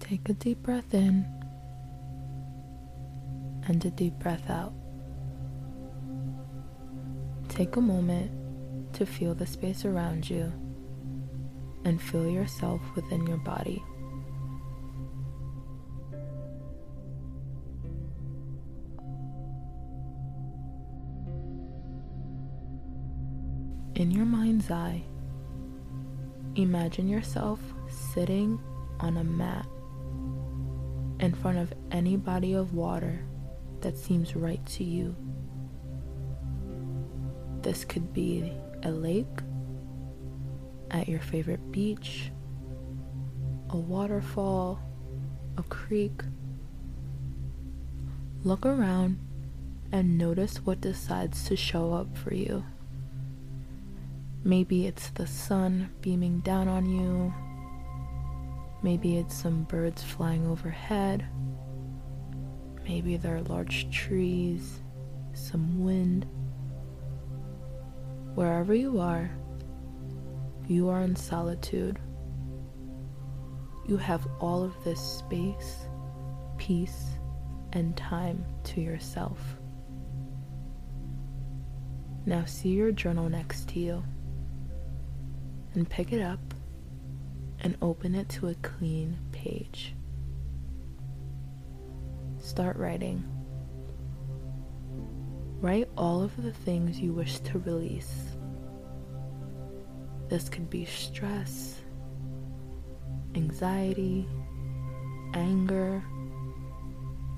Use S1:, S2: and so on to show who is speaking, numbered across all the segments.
S1: Take a deep breath in and a deep breath out. Take a moment to feel the space around you and feel yourself within your body. In your mind's eye, imagine yourself sitting on a mat in front of any body of water that seems right to you. This could be a lake, at your favorite beach, a waterfall, a creek. Look around and notice what decides to show up for you. Maybe it's the sun beaming down on you. Maybe it's some birds flying overhead. Maybe there are large trees, some wind. Wherever you are, you are in solitude. You have all of this space, peace, and time to yourself. Now see your journal next to you and pick it up and open it to a clean page. Start writing. Write all of the things you wish to release. This could be stress, anxiety, anger,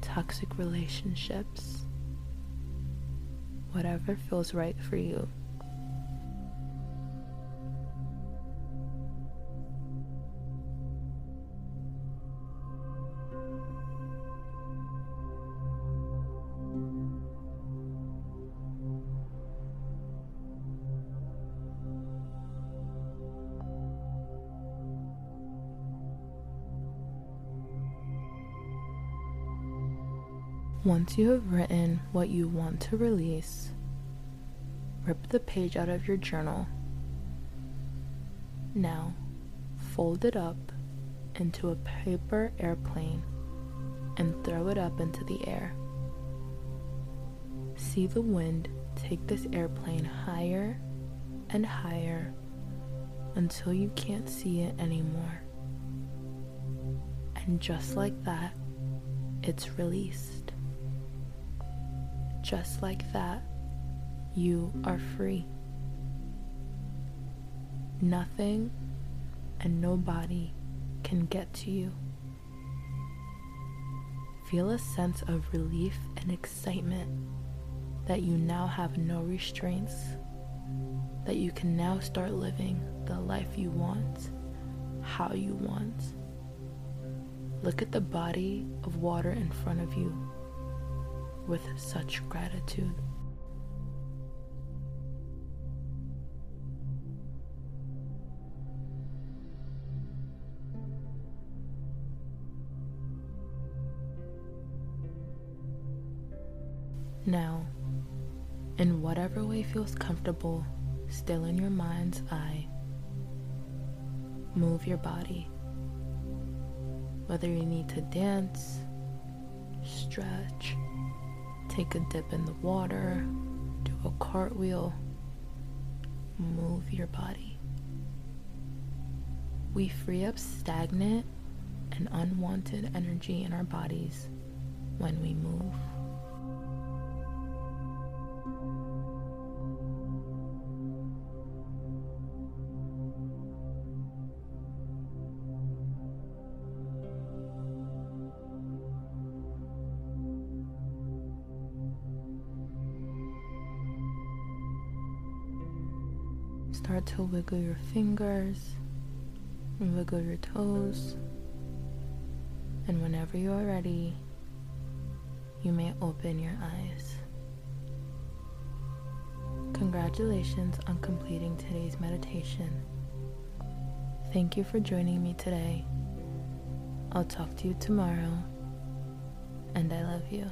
S1: toxic relationships, whatever feels right for you. Once you have written what you want to release, rip the page out of your journal. Now, fold it up into a paper airplane and throw it up into the air. See the wind take this airplane higher and higher until you can't see it anymore. And just like that, it's released. Just like that, you are free. Nothing and nobody can get to you. Feel a sense of relief and excitement that you now have no restraints, that you can now start living the life you want, how you want. Look at the body of water in front of you with such gratitude. Now, in whatever way feels comfortable, still in your mind's eye, move your body. Whether you need to dance, stretch, Take a dip in the water, do a cartwheel, move your body. We free up stagnant and unwanted energy in our bodies when we move. Start to wiggle your fingers and wiggle your toes. And whenever you are ready, you may open your eyes. Congratulations on completing today's meditation. Thank you for joining me today. I'll talk to you tomorrow, and I love you.